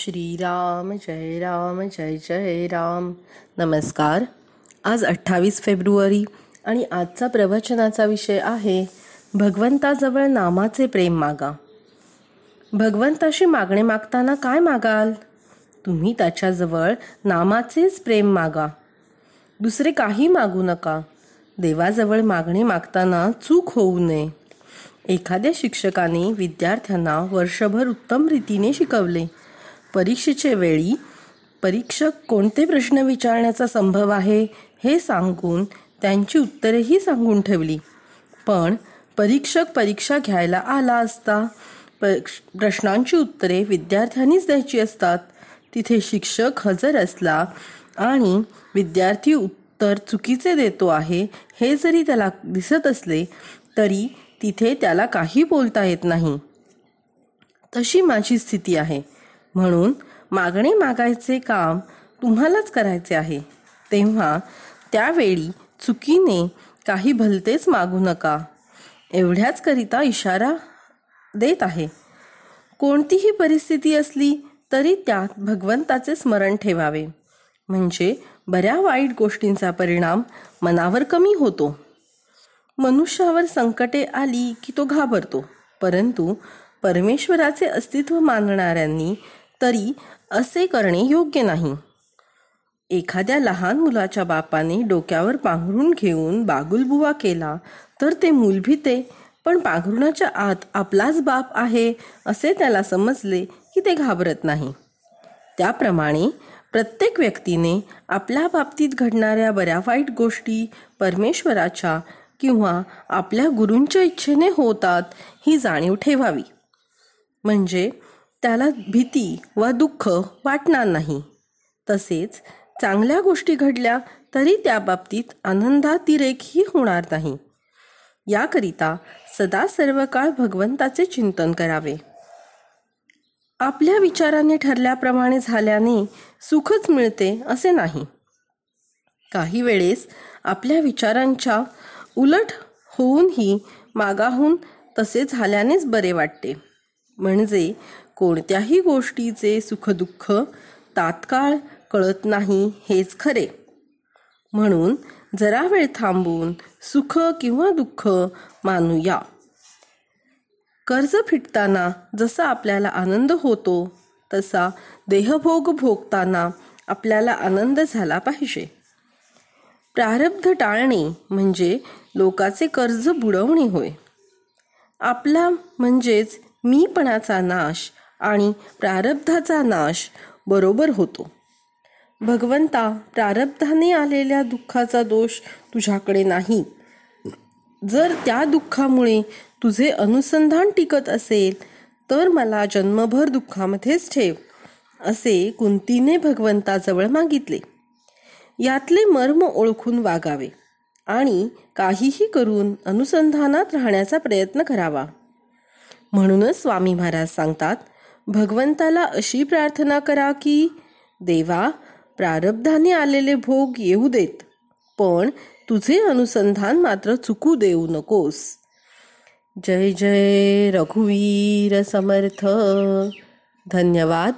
श्रीराम जय राम जय जय राम. नमस्कार. आज अठ्ठावीस फेब्रुवारी आणि आजचा प्रवचनाचा विषय आहे भगवंताजवळ नामाचे प्रेम मागा. भगवंताशी मागणे मागताना काय मागाल? तुम्ही त्याच्याजवळ नामाचेच प्रेम मागा. दुसरे काही मागू नका. देवाजवळ मागणे मागताना चूक होऊ नये. एखाद्या शिक्षकाने विद्यार्थ्यांना वर्षभर उत्तम रीतीने शिकवले. परीक्षेचे वेळी परीक्षक कोणते प्रश्न विचारण्याचा संभव आहे हे सांगून त्यांची उत्तरेही सांगून ठेवली. पण परीक्षक परीक्षा घ्यायला आला असता प्रश्नांची उत्तरे विद्यार्थ्यांनीच द्यायची असतात. तिथे शिक्षक हजर असला आणि विद्यार्थी उत्तर चुकीचे देतो आहे हे जरी त्याला दिसत असले तरी तिथे त्याला काही बोलता येत नाही. तशी माझी स्थिती आहे. म्हणून मागणे मागायचे काम तुम्हालाच करायचे आहे. तेव्हा त्यावेळी चुकीने काही भलतेच मागू नका. एवढ्याच करिता इशारा देत आहे. कोणतीही परिस्थिती असली तरी त्यात भगवंताचे स्मरण ठेवावे. म्हणजे बऱ्या वाईट गोष्टींचा परिणाम मनावर कमी होतो. मनुष्यावर संकटे आली की तो घाबरतो. परंतु परमेश्वराचे अस्तित्व मानणाऱ्यांनी तरी असे करणे योग्य नाही. एखाद्या लहान मुलाच्या बापाने डोक्यावर पांघरून घेऊन बागुलबुवा केला तर ते मूल भीते पण पांघरुणाच्या आत आपलाच बाप आहे असे त्याला समजले की ते घाबरत नाही. त्याप्रमाणे प्रत्येक व्यक्तीने आपल्या बाबतीत घडणाऱ्या बऱ्या वाईट गोष्टी परमेश्वराच्या किंवा आपल्या गुरूंच्या इच्छेने होतात ही जाणीव ठेवावी. म्हणजे त्याला भीती व दुःख वाटणार नाही. तसेच चांगल्या गोष्टी घडल्या तरी त्या बाबतीत आनंदातिरेकही होणार नाही. याकरिता सदा सर्व काळ भगवंताचे चिंतन करावे. आपल्या विचाराने ठरल्याप्रमाणे झाल्याने सुखच मिळते असे नाही. काही वेळेस आपल्या विचारांच्या उलट होऊनही मागाहून तसे झाल्यानेच बरे वाटते. म्हणजे कोणत्याही गोष्टीचे सुखदुःख तात्काळ कळत नाही हेच खरे. म्हणून जरा वेळ थांबून सुख किंवा दुःख मानूया. कर्ज फिटताना जसा आपल्याला आनंद होतो तसा देहभोग भोगताना आपल्याला आनंद झाला पाहिजे. प्रारब्ध टाळणे म्हणजे लोकाचे कर्ज बुडवणे होय. आपला म्हणजेच मीपणाचा नाश आणि प्रारब्धाचा नाश बरोबर होतो. भगवंता प्रारब्धाने आलेल्या दुःखाचा दोष तुझ्याकडे नाही. जर त्या दुःखामुळे तुझे अनुसंधान टिकत असेल तर मला जन्मभर दुःखामध्येच ठेव असे कुंतीने भगवंताजवळ मागितले. यातले मर्म ओळखून वागावे आणि काहीही करून अनुसंधानात राहण्याचा प्रयत्न करावा. म्हणूनच स्वामी महाराज सांगतात भगवंताला अशी प्रार्थना करा की देवा प्रारब्धाने आलेले भोग येऊ देत पण तुझे अनुसंधान मात्र चुकू देऊ नकोस. जय जय रघुवीर समर्थ. धन्यवाद.